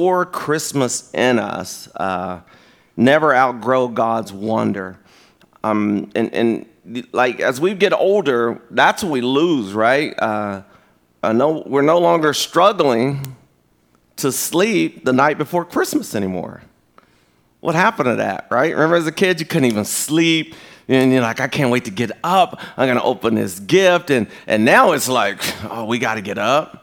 restore Christmas in us, uh, never outgrow God's wonder. Um, and, and like as we get older, that's what we lose, right? Uh, no, we're no longer struggling to sleep the night before Christmas anymore. What happened to that, right? Remember as a kid, you couldn't even sleep. And you're like, I can't wait to get up. I'm going to open this gift. And, and now it's like, oh, we got to get up.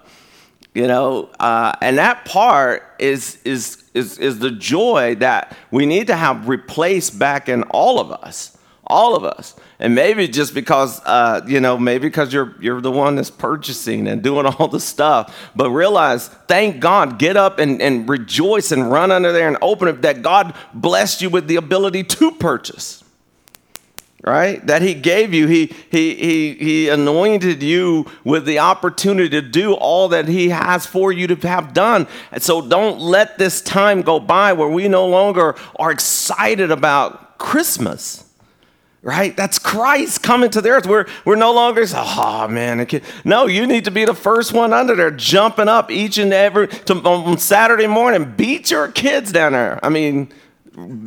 You know, uh, and that part is, is, is, is the joy that we need to have replaced back in all of us all of us. And maybe just because uh, you know maybe because you're you're the one that's purchasing and doing all the stuff but realize thank god get up and, and rejoice and run under there and open it that god blessed you with the ability to purchase right that he gave you he he he, he anointed you with the opportunity to do all that he has for you to have done and so don't let this time go by where we no longer are excited about christmas right? That's Christ coming to the earth. We're, we're no longer, oh man, no, you need to be the first one under there, jumping up each and every, to, on Saturday morning, beat your kids down there. I mean,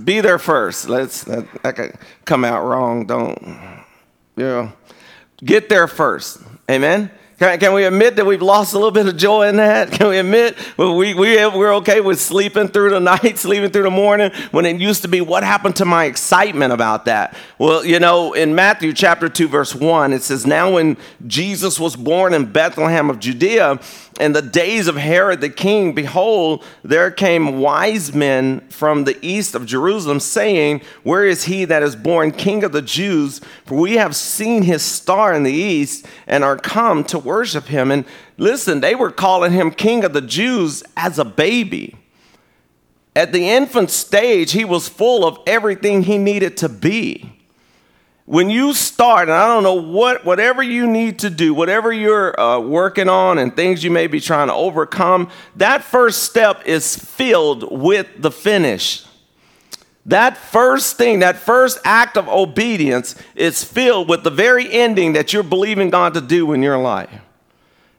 be there first. Let's, that, that could come out wrong. Don't, you know, get there first. Amen? Can, can, we admit that we've lost a little bit of joy in that? Can we admit we, we, we're okay with sleeping through the night, sleeping through the morning, when it used to be, what happened to my excitement about that? Well, you know, in Matthew chapter 2, verse 1, it says, Now when Jesus was born in Bethlehem of Judea, in the days of Herod the king, behold, there came wise men from the east of Jerusalem, saying, Where is he that is born king of the Jews? For we have seen his star in the east and are come to worship him. And listen, they were calling him king of the Jews as a baby. At the infant stage, he was full of everything he needed to be when you start, and I don't know what, whatever you need to do, whatever you're uh, working on and things you may be trying to overcome, that first step is filled with the finish. That first thing, that first act of obedience is filled with the very ending that you're believing God to do in your life.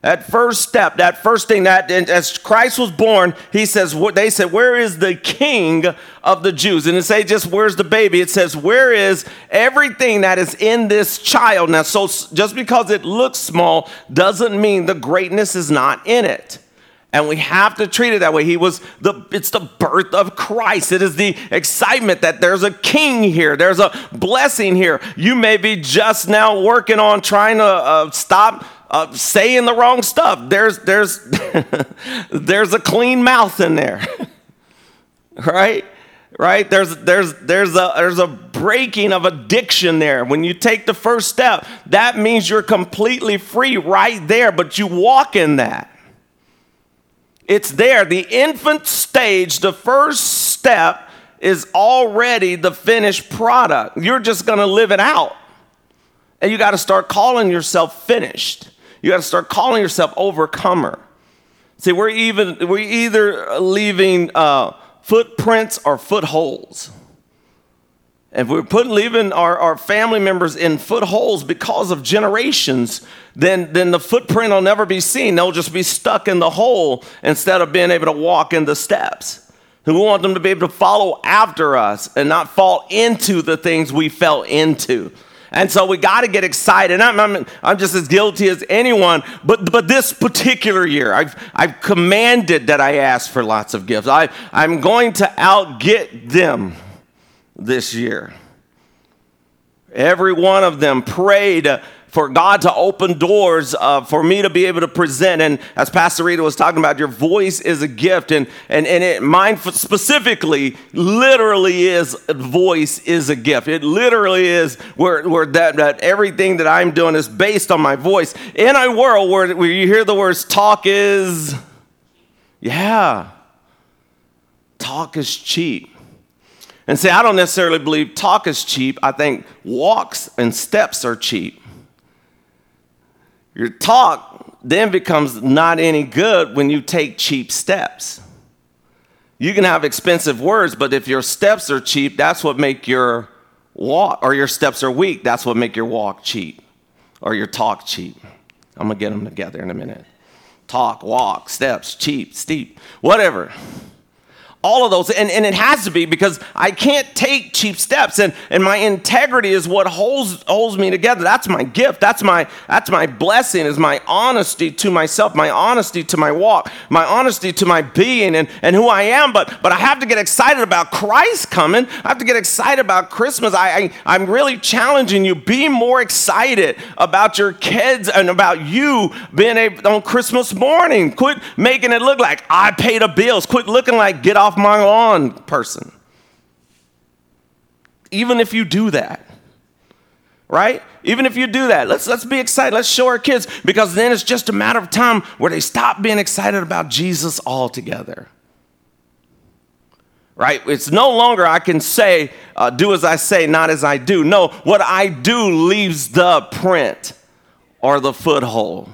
That first step, that first thing that as Christ was born, he says, they said, Where is the king of the Jews? And it say just where's the baby? It says, Where is everything that is in this child? Now, so just because it looks small doesn't mean the greatness is not in it. And we have to treat it that way. He was the it's the birth of Christ. It is the excitement that there's a king here. There's a blessing here. You may be just now working on trying to uh, stop uh, saying the wrong stuff. There's, there's, there's a clean mouth in there, right? Right? There's, there's, there's, a, there's a breaking of addiction there. When you take the first step, that means you're completely free right there, but you walk in that. It's there. The infant stage, the first step, is already the finished product. You're just going to live it out. And you got to start calling yourself finished. You got to start calling yourself overcomer. See, we're even we're either leaving uh, footprints or footholds. If we're putting leaving our, our family members in footholes because of generations, then, then the footprint will never be seen. They'll just be stuck in the hole instead of being able to walk in the steps. we want them to be able to follow after us and not fall into the things we fell into. And so we got to get excited. I'm, I'm, I'm, just as guilty as anyone, but, but this particular year, I've, I've commanded that I ask for lots of gifts. I, I'm going to outget them this year. Every one of them prayed for God to open doors uh, for me to be able to present. And as Pastor Rita was talking about, your voice is a gift. And, and, and it, mine specifically literally is, voice is a gift. It literally is where, where that, that everything that I'm doing is based on my voice. In a world where, where you hear the words talk is, yeah, talk is cheap. And see, I don't necessarily believe talk is cheap. I think walks and steps are cheap. Your talk then becomes not any good when you take cheap steps. You can have expensive words, but if your steps are cheap, that's what make your walk or your steps are weak, that's what make your walk cheap or your talk cheap. I'm going to get them together in a minute. Talk, walk, steps, cheap, steep, whatever. All of those. And, and it has to be because I can't take cheap steps. And, and my integrity is what holds, holds me together. That's my gift. That's my, that's my blessing is my honesty to myself, my honesty to my walk, my honesty to my being and, and who I am. But, but I have to get excited about Christ coming. I have to get excited about Christmas. I, I, I'm really challenging you. Be more excited about your kids and about you being able on Christmas morning. Quit making it look like I pay the bills. Quit looking like get off off my lawn person. Even if you do that, right? Even if you do that, let's, let's be excited. Let's show our kids because then it's just a matter of time where they stop being excited about Jesus altogether. Right? It's no longer I can say, uh, do as I say, not as I do. No, what I do leaves the print or the foothold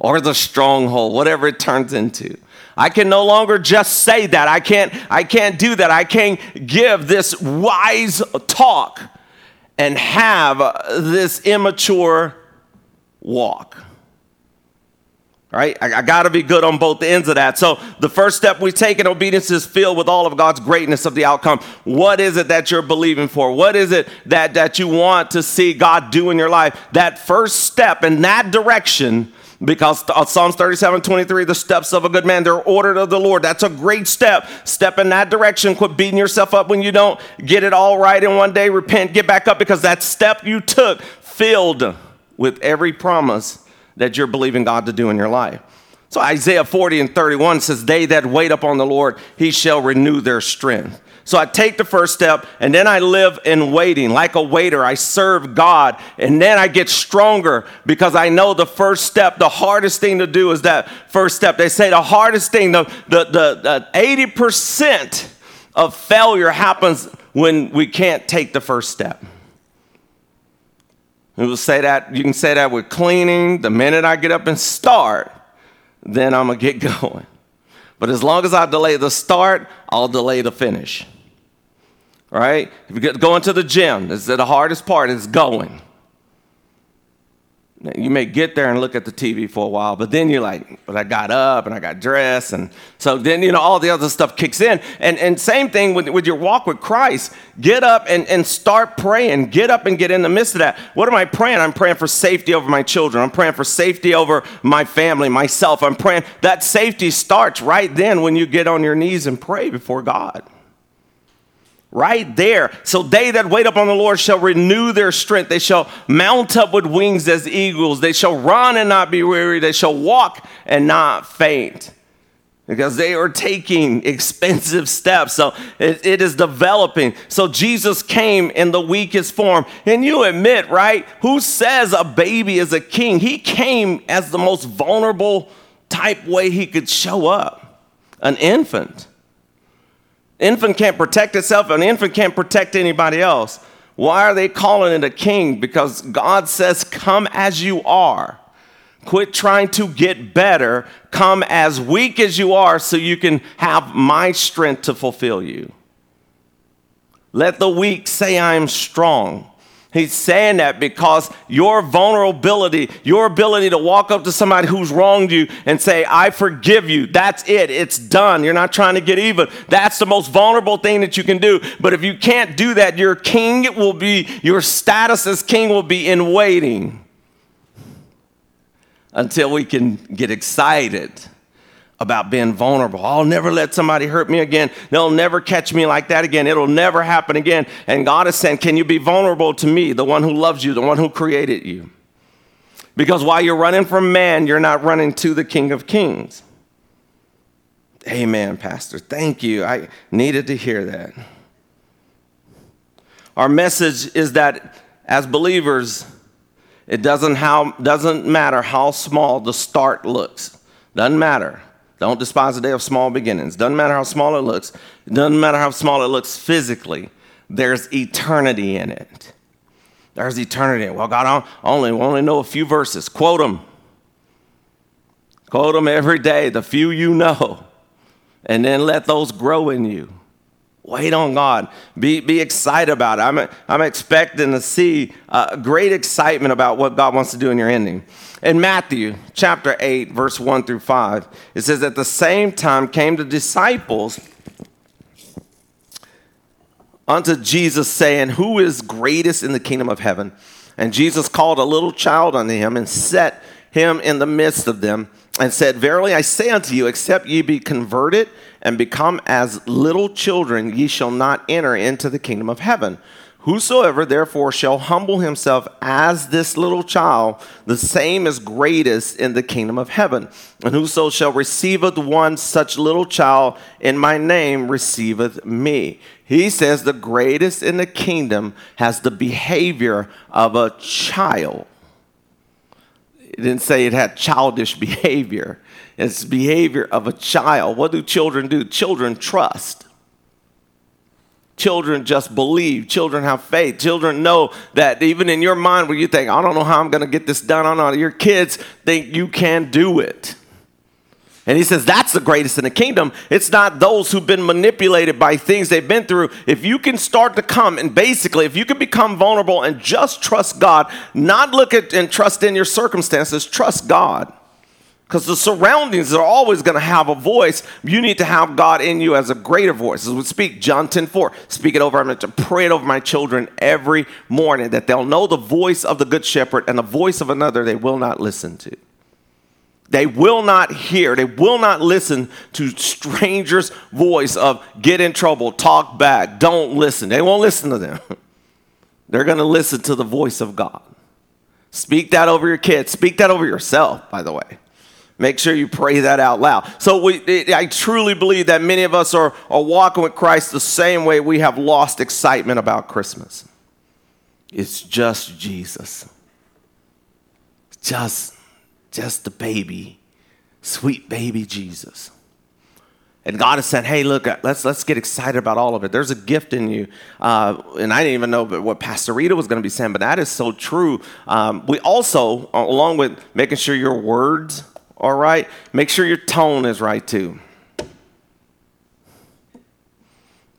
or the stronghold, whatever it turns into. I can no longer just say that. I can't, I can't do that. I can't give this wise talk and have this immature walk. Right? I, I got to be good on both ends of that. So, the first step we take in obedience is filled with all of God's greatness of the outcome. What is it that you're believing for? What is it that, that you want to see God do in your life? That first step in that direction because uh, Psalms 37 23, the steps of a good man, they're ordered of the Lord. That's a great step. Step in that direction. Quit beating yourself up when you don't get it all right in one day. Repent, get back up because that step you took filled with every promise that you're believing God to do in your life. So Isaiah 40 and 31 says, They that wait upon the Lord, he shall renew their strength. So I take the first step and then I live in waiting. Like a waiter, I serve God and then I get stronger because I know the first step, the hardest thing to do is that first step. They say the hardest thing, the, the, the, the 80% of failure happens when we can't take the first step. We will say that, you can say that with cleaning. The minute I get up and start, then I'm going to get going. But as long as I delay the start, I'll delay the finish right? If you get going to the gym, this is the hardest part is going. You may get there and look at the TV for a while, but then you're like, but I got up and I got dressed. And so then, you know, all the other stuff kicks in. And, and same thing with, with your walk with Christ. Get up and, and start praying. Get up and get in the midst of that. What am I praying? I'm praying for safety over my children. I'm praying for safety over my family, myself. I'm praying that safety starts right then when you get on your knees and pray before God right there. So they that wait upon the Lord shall renew their strength. They shall mount up with wings as eagles. They shall run and not be weary. They shall walk and not faint. Because they are taking expensive steps. So it, it is developing. So Jesus came in the weakest form. And you admit, right? Who says a baby is a king? He came as the most vulnerable type way he could show up an infant. Infant can't protect itself, an infant can't protect anybody else. Why are they calling it a king? Because God says, Come as you are. Quit trying to get better. Come as weak as you are so you can have my strength to fulfill you. Let the weak say, I am strong. He's saying that because your vulnerability, your ability to walk up to somebody who's wronged you and say, I forgive you, that's it. It's done. You're not trying to get even. That's the most vulnerable thing that you can do. But if you can't do that, your king will be, your status as king will be in waiting until we can get excited about being vulnerable. I'll never let somebody hurt me again. They'll never catch me like that again. It'll never happen again. And God is saying, Can you be vulnerable to me, the one who loves you, the one who created you? Because while you're running from man, you're not running to the King of Kings. Amen, Pastor. Thank you. I needed to hear that. Our message is that as believers, it doesn't, how, doesn't matter how small the start looks. Doesn't matter. Don't despise the day of small beginnings. Doesn't matter how small it looks. Doesn't matter how small it looks physically. There's eternity in it. There's eternity. Well, God, I only, only know a few verses. Quote them. Quote them every day, the few you know. And then let those grow in you. Wait on God. Be, be excited about it. I'm, I'm expecting to see uh, great excitement about what God wants to do in your ending. In Matthew chapter 8, verse 1 through 5, it says, At the same time came the disciples unto Jesus, saying, Who is greatest in the kingdom of heaven? And Jesus called a little child unto him and set him in the midst of them and said, Verily I say unto you, except ye be converted and become as little children, ye shall not enter into the kingdom of heaven. Whosoever therefore shall humble himself as this little child, the same is greatest in the kingdom of heaven. And whoso shall receiveth one such little child in my name receiveth me. He says the greatest in the kingdom has the behavior of a child. It didn't say it had childish behavior. It's behavior of a child. What do children do? Children trust. Children just believe. Children have faith. Children know that even in your mind where you think, I don't know how I'm going to get this done, I don't know, your kids think you can do it. And he says that's the greatest in the kingdom. It's not those who've been manipulated by things they've been through. If you can start to come and basically, if you can become vulnerable and just trust God, not look at and trust in your circumstances, trust God because the surroundings are always going to have a voice. You need to have God in you as a greater voice. As we speak, John 10 4, speak it over, I'm going to pray it over my children every morning that they'll know the voice of the good shepherd and the voice of another they will not listen to. They will not hear, they will not listen to strangers' voice of get in trouble, talk back, don't listen. They won't listen to them. They're going to listen to the voice of God. Speak that over your kids. Speak that over yourself, by the way. Make sure you pray that out loud. So we, I truly believe that many of us are, are walking with Christ the same way we have lost excitement about Christmas. It's just Jesus. Just, just the baby, sweet baby Jesus. And God has said, "Hey, look, let's let's get excited about all of it. There's a gift in you." Uh, and I didn't even know what Pastor Rita was going to be saying, but that is so true. Um, we also, along with making sure your words all right? Make sure your tone is right too.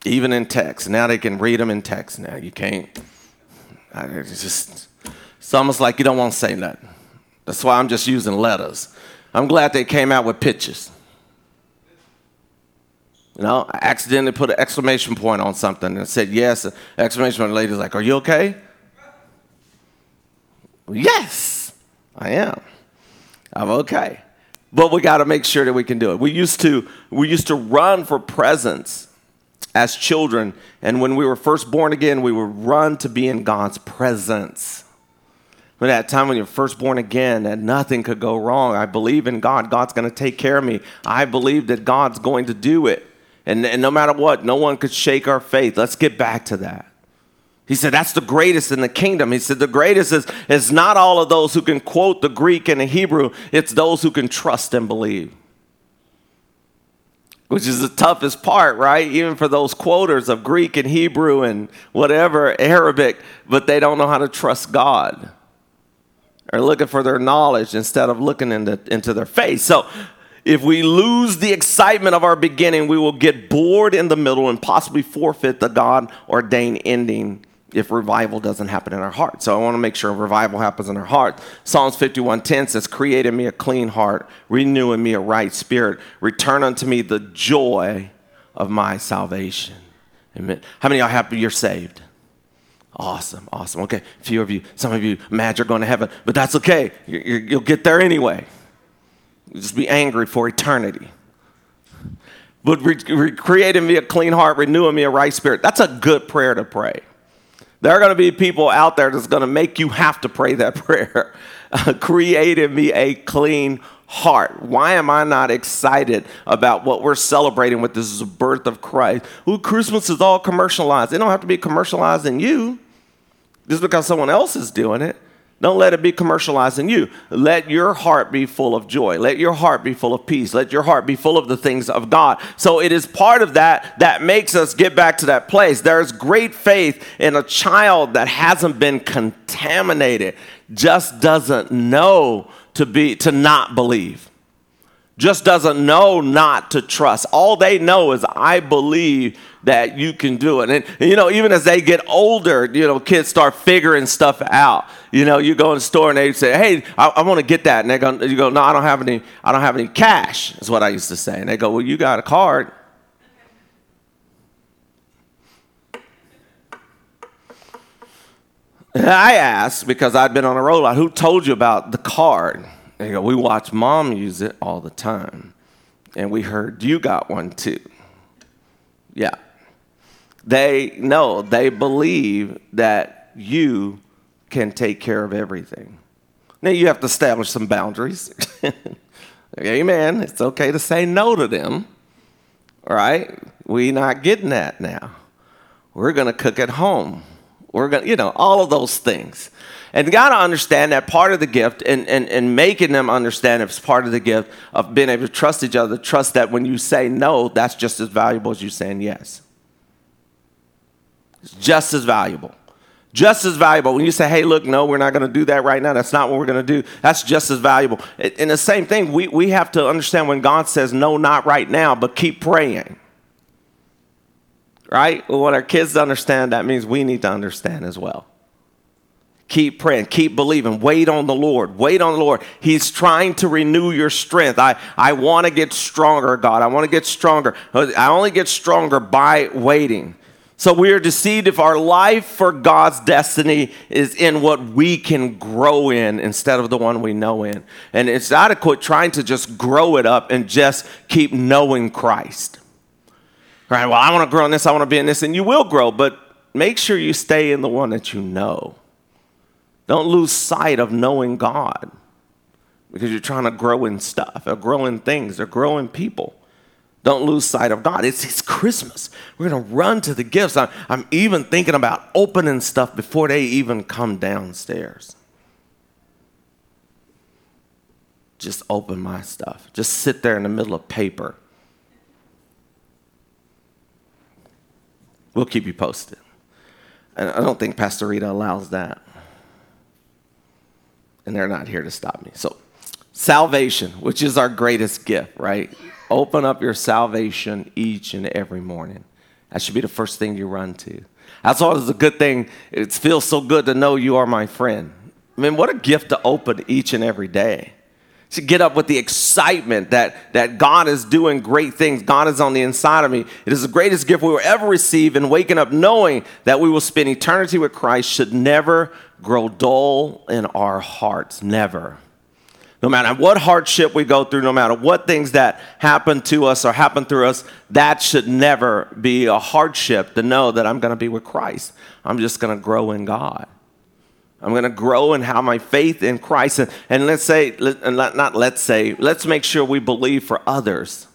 Even in text. Now they can read them in text now. You can't. It's just, it's almost like you don't want to say nothing. That's why I'm just using letters. I'm glad they came out with pictures. You know, I accidentally put an exclamation point on something and said yes. An Exclamation point. The lady's like, Are you okay? Yes, I am. I'm okay but we got to make sure that we can do it. We used to we used to run for presence as children, and when we were first born again, we would run to be in God's presence. But at that time when you're first born again, and nothing could go wrong. I believe in God. God's going to take care of me. I believe that God's going to do it. And, and no matter what, no one could shake our faith. Let's get back to that. He said, That's the greatest in the kingdom. He said, The greatest is, is not all of those who can quote the Greek and the Hebrew, it's those who can trust and believe. Which is the toughest part, right? Even for those quoters of Greek and Hebrew and whatever, Arabic, but they don't know how to trust God. They're looking for their knowledge instead of looking into, into their faith. So if we lose the excitement of our beginning, we will get bored in the middle and possibly forfeit the God ordained ending if revival doesn't happen in our heart. So I want to make sure revival happens in our heart. Psalms 51:10 says, "Create in me a clean heart, renew in me a right spirit, return unto me the joy of my salvation." Amen. How many y'all happy you're saved? Awesome, awesome. Okay, few of you, some of you mad you're going to heaven, but that's okay. you will get there anyway. You'll just be angry for eternity. But re- re- me a clean heart, renew in me a right spirit. That's a good prayer to pray. There are going to be people out there that's going to make you have to pray that prayer. Uh, create in me a clean heart. Why am I not excited about what we're celebrating with this is the birth of Christ? Ooh, Christmas is all commercialized. It don't have to be commercialized in you just because someone else is doing it. Don't let it be commercialized in you. Let your heart be full of joy. Let your heart be full of peace. Let your heart be full of the things of God. So it is part of that that makes us get back to that place. There's great faith in a child that hasn't been contaminated, just doesn't know to be to not believe just doesn't know not to trust. All they know is, I believe that you can do it. And, you know, even as they get older, you know, kids start figuring stuff out. You know, you go in the store and they say, hey, I, I want to get that. And they go, you go, no, I don't have any, I don't have any cash, is what I used to say. And they go, well, you got a card. And I asked, because I'd been on a rollout, who told you about the card? They go, we watch mom use it all the time. And we heard you got one too. Yeah. They know, they believe that you can take care of everything. Now you have to establish some boundaries. Amen. It's okay to say no to them. Right? We're not getting that now. We're going to cook at home. We're going to, you know, all of those things. And got to understand that part of the gift and, and, and making them understand it's part of the gift of being able to trust each other, trust that when you say no, that's just as valuable as you saying yes. It's just as valuable. Just as valuable. When you say, hey, look, no, we're not going to do that right now. That's not what we're going to do. That's just as valuable. And the same thing, we, we have to understand when God says, no, not right now, but keep praying. Right? We want our kids to understand, that means we need to understand as well. Keep praying, keep believing, wait on the Lord, wait on the Lord. He's trying to renew your strength. I, I want to get stronger, God. I want to get stronger. I only get stronger by waiting. So we are deceived if our life for God's destiny is in what we can grow in instead of the one we know in. And it's adequate trying to just grow it up and just keep knowing Christ. Right? Well, I want to grow in this, I want to be in this, and you will grow, but make sure you stay in the one that you know. Don't lose sight of knowing God because you're trying to grow in stuff or grow in things or grow in people. Don't lose sight of God. It's, it's Christmas. We're going to run to the gifts. I'm, I'm even thinking about opening stuff before they even come downstairs. Just open my stuff. Just sit there in the middle of paper. We'll keep you posted. And I don't think Pastor Rita allows that. And they're not here to stop me. So, salvation, which is our greatest gift, right? Open up your salvation each and every morning. That should be the first thing you run to. That's always a good thing. It feels so good to know you are my friend. I mean, what a gift to open each and every day. To get up with the excitement that, that God is doing great things. God is on the inside of me. It is the greatest gift we will ever receive, and waking up knowing that we will spend eternity with Christ should never grow dull in our hearts. Never no matter what hardship we go through, no matter what things that happen to us or happen through us, that should never be a hardship to know that I'm going to be with Christ. I'm just going to grow in God. I'm going to grow and have my faith in Christ. And, and let's say, and let, not let's say, let's make sure we believe for others.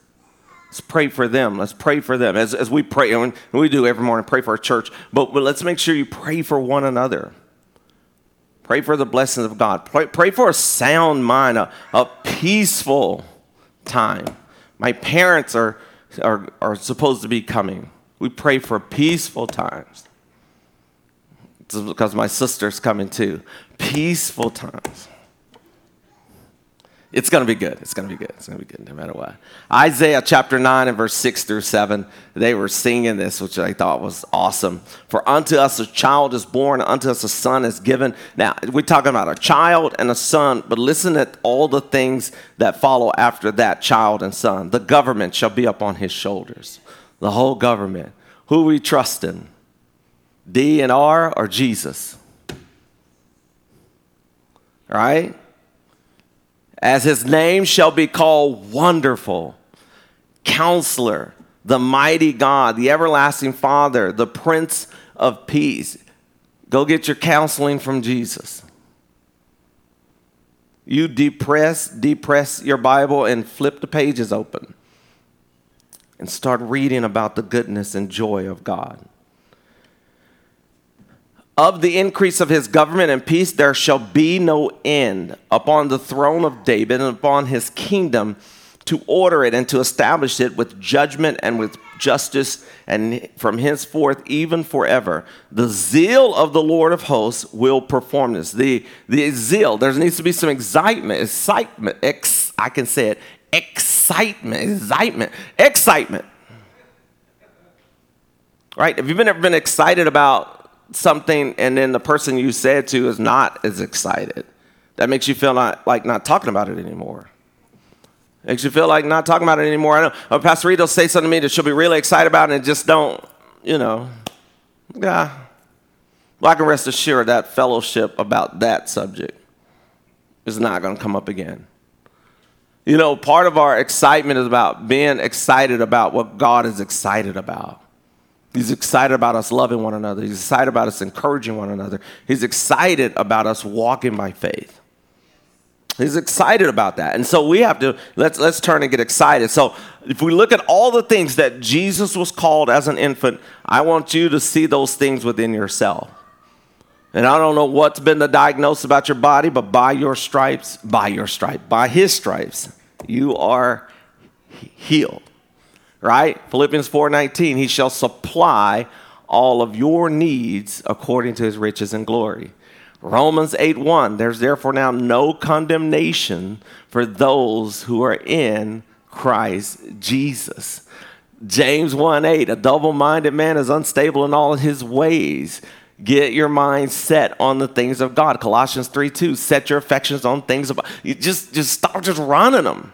Let's pray for them. Let's pray for them. As, as we pray, and we do every morning, pray for our church, but, but let's make sure you pray for one another. Pray for the blessings of God. Pray, pray for a sound mind, a, a peaceful time. My parents are, are, are supposed to be coming. We pray for peaceful times. Because my sister's coming too. Peaceful times. It's going to be good. It's going to be good. It's going to be good no matter what. Isaiah chapter 9 and verse 6 through 7, they were singing this, which I thought was awesome. For unto us a child is born, unto us a son is given. Now, we're talking about a child and a son, but listen at all the things that follow after that child and son. The government shall be upon his shoulders. The whole government. Who we trust in? D and R or Jesus? Right? as his name shall be called Wonderful, Counselor, the Mighty God, the Everlasting Father, the Prince of Peace. Go get your counseling from Jesus. You depress, depress your Bible and flip the pages open and start reading about the goodness and joy of God. Of the increase of his government and peace, there shall be no end upon the throne of David and upon his kingdom to order it and to establish it with judgment and with justice and from henceforth even forever. The zeal of the Lord of hosts will perform this. The, the zeal, there needs to be some excitement, excitement, ex, I can say it, excitement excitement, excitement. Right? Have you ever been excited about something and then the person you said to is not as excited? That makes you feel not like not talking about it anymore. Makes you feel like not talking about it anymore. I know oh, Pastor Reed will say something to me that she'll be really excited about and just don't, you know, yeah. Well, I can rest assured that fellowship about that subject is not going to come up again. You know, part of our excitement is about being excited about what God is excited about. He's excited about us loving one another. He's excited about us encouraging one another. He's excited about us walking by faith. He's excited about that. And so we have to let's let's turn and get excited. So if we look at all the things that Jesus was called as an infant, I want you to see those things within yourself. And I don't know what's been the diagnosis about your body, but by your stripes, by your stripe, by his stripes, you are healed. Right? Philippians 4:19, he shall supply all of your needs according to his riches and glory. Romans 8:1, there's therefore now no condemnation for those who are in Christ Jesus. James 1:8, a double-minded man is unstable in all his ways. Get your mind set on the things of God. Colossians 3 2, set your affections on things of you just just start just running them.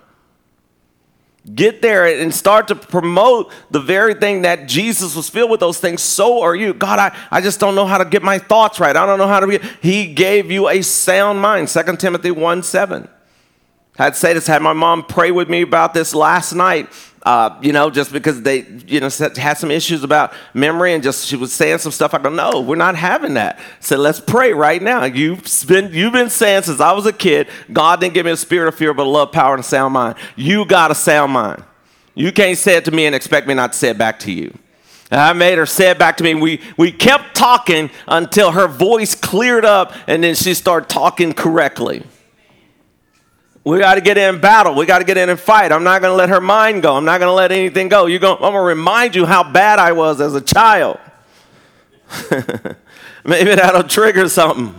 Get there and start to promote the very thing that Jesus was filled with those things. So are you. God, I, I just don't know how to get my thoughts right. I don't know how to get. He gave you a sound mind. 2 Timothy 1 7. I'd say this, had my mom pray with me about this last night. Uh, you know, just because they, you know, had some issues about memory and just she was saying some stuff. I go, no, we're not having that. So let's pray right now. You've been, you've been saying since I was a kid, God didn't give me a spirit of fear, but love, power, and a sound mind. You got a sound mind. You can't say it to me and expect me not to say it back to you. And I made her say it back to me. We, we kept talking until her voice cleared up and then she started talking correctly. We got to get in battle. We got to get in and fight. I'm not going to let her mind go. I'm not going to let anything go. You're going, I'm going to remind you how bad I was as a child. Maybe that'll trigger something.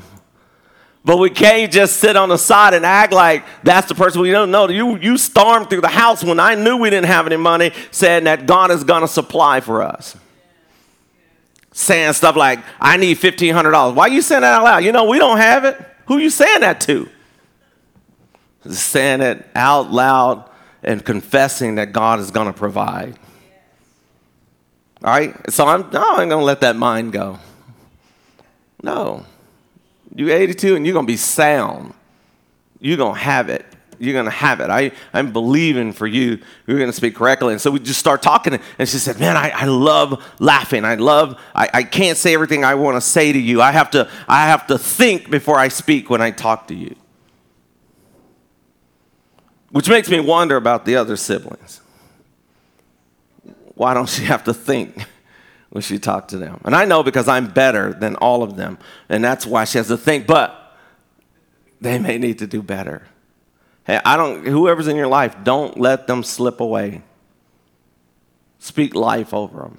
But we can't just sit on the side and act like that's the person we don't know. You, you stormed through the house when I knew we didn't have any money, saying that God is going to supply for us. Saying stuff like, I need $1,500. Why are you saying that out loud? You know, we don't have it. Who you saying that to? Saying it out loud and confessing that God is going to provide. All right? So I'm, no, I'm going to let that mind go. No. You're 82 and you're going to be sound. You're going to have it. You're going to have it. I, I'm believing for you. You're going to speak correctly. And so we just start talking. And she said, Man, I, I love laughing. I love, I, I can't say everything I want to say to you. I have to, I have to think before I speak when I talk to you. Which makes me wonder about the other siblings. Why don't she have to think when she talks to them? And I know because I'm better than all of them, and that's why she has to think, but they may need to do better. Hey, I don't, whoever's in your life, don't let them slip away. Speak life over them.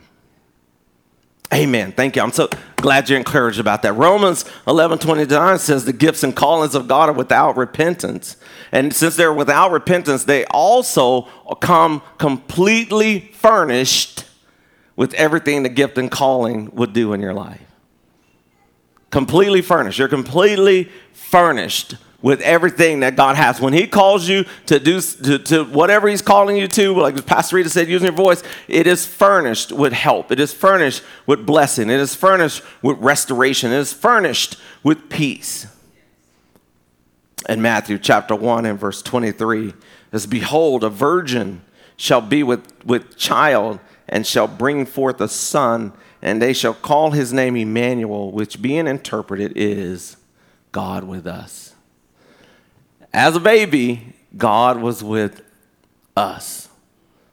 Amen. Thank you. I'm so glad you're encouraged about that. Romans 11 29 says the gifts and callings of God are without repentance. And since they're without repentance, they also come completely furnished with everything the gift and calling would do in your life. Completely furnished. You're completely furnished with everything that God has. When He calls you to do to, to, whatever He's calling you to, like Pastor Rita said, using your voice, it is furnished with help. It is furnished with blessing. It is furnished with restoration. It is furnished with peace. In Matthew chapter 1 and verse 23, says, Behold, a virgin shall be with, with child and shall bring forth a son, and they shall call his name Emmanuel, which being interpreted is God with us. As a baby, God was with us.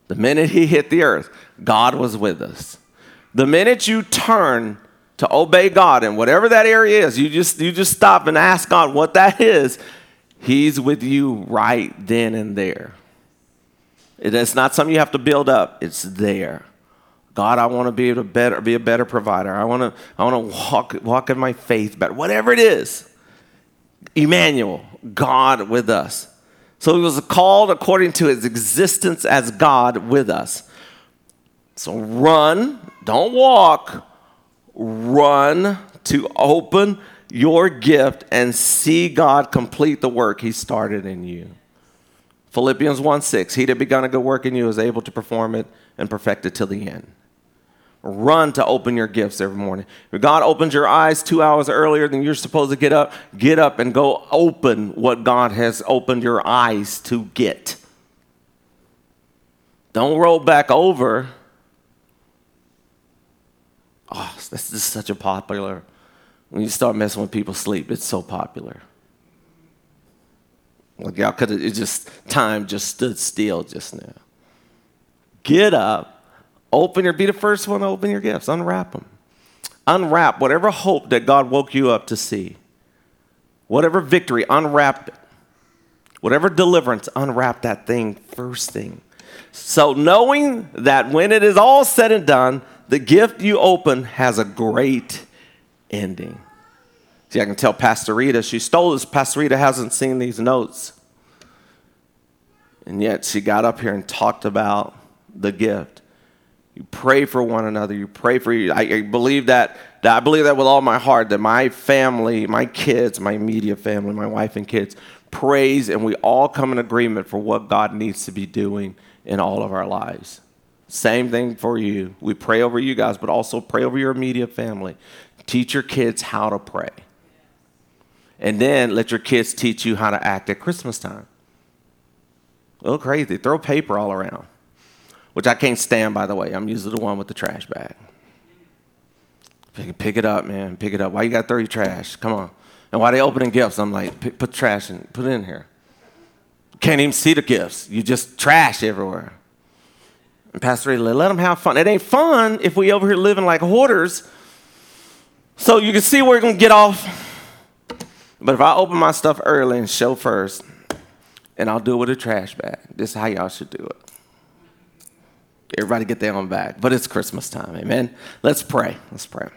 The minute he hit the earth, God was with us. The minute you turn to obey God and whatever that area is, you just you just stop and ask God what that is. He's with you right then and there. It's not something you have to build up. It's there. God, I want to be able to better be a better provider. I want to I want to walk walk in my faith better. Whatever it is. Emmanuel, God with us. So he was called according to his existence as God with us. So run, don't walk, run to open your gift and see God complete the work he started in you. Philippians 1 6, he that begun a good work in you is able to perform it and perfect it till the end. Run to open your gifts every morning. If God opens your eyes two hours earlier than you're supposed to get up, get up and go open what God has opened your eyes to get. Don't roll back over. Oh, this is such a popular. When you start messing with people's sleep, it's so popular. Like y'all could it just, time just stood still just now. Get up, open your, be the first one to open your gifts, unwrap them. Unwrap whatever hope that God woke you up to see. Whatever victory, unwrap it. Whatever deliverance, unwrap that thing first thing. So, knowing that when it is all said and done, the gift you open has a great ending. See, I can tell Pastor Rita, she stole this. Pastor Rita hasn't seen these notes. And yet she got up here and talked about the gift. You pray for one another. You pray for you. I, I believe that, that. I believe that with all my heart. That my family, my kids, my immediate family, my wife and kids, praise, and we all come in agreement for what God needs to be doing in all of our lives. Same thing for you. We pray over you guys, but also pray over your immediate family. Teach your kids how to pray and then let your kids teach you how to act at Christmas time. A little crazy. Throw paper all around, which I can't stand, by the way. I'm usually the one with the trash bag. Pick, it up, man. Pick it up. Why you got to throw your trash? Come on. And while they opening gifts, I'm like, put trash in, put it in here. Can't even see the gifts. You just trash everywhere. And Pastor Ray, let them have fun. It ain't fun if we over here living like hoarders. So you can see where we're gonna get off but if I open my stuff early and show first, and I'll do it with a trash bag, this is how y'all should do it. Everybody get their own bag. But it's Christmas time, amen? Let's pray. Let's pray.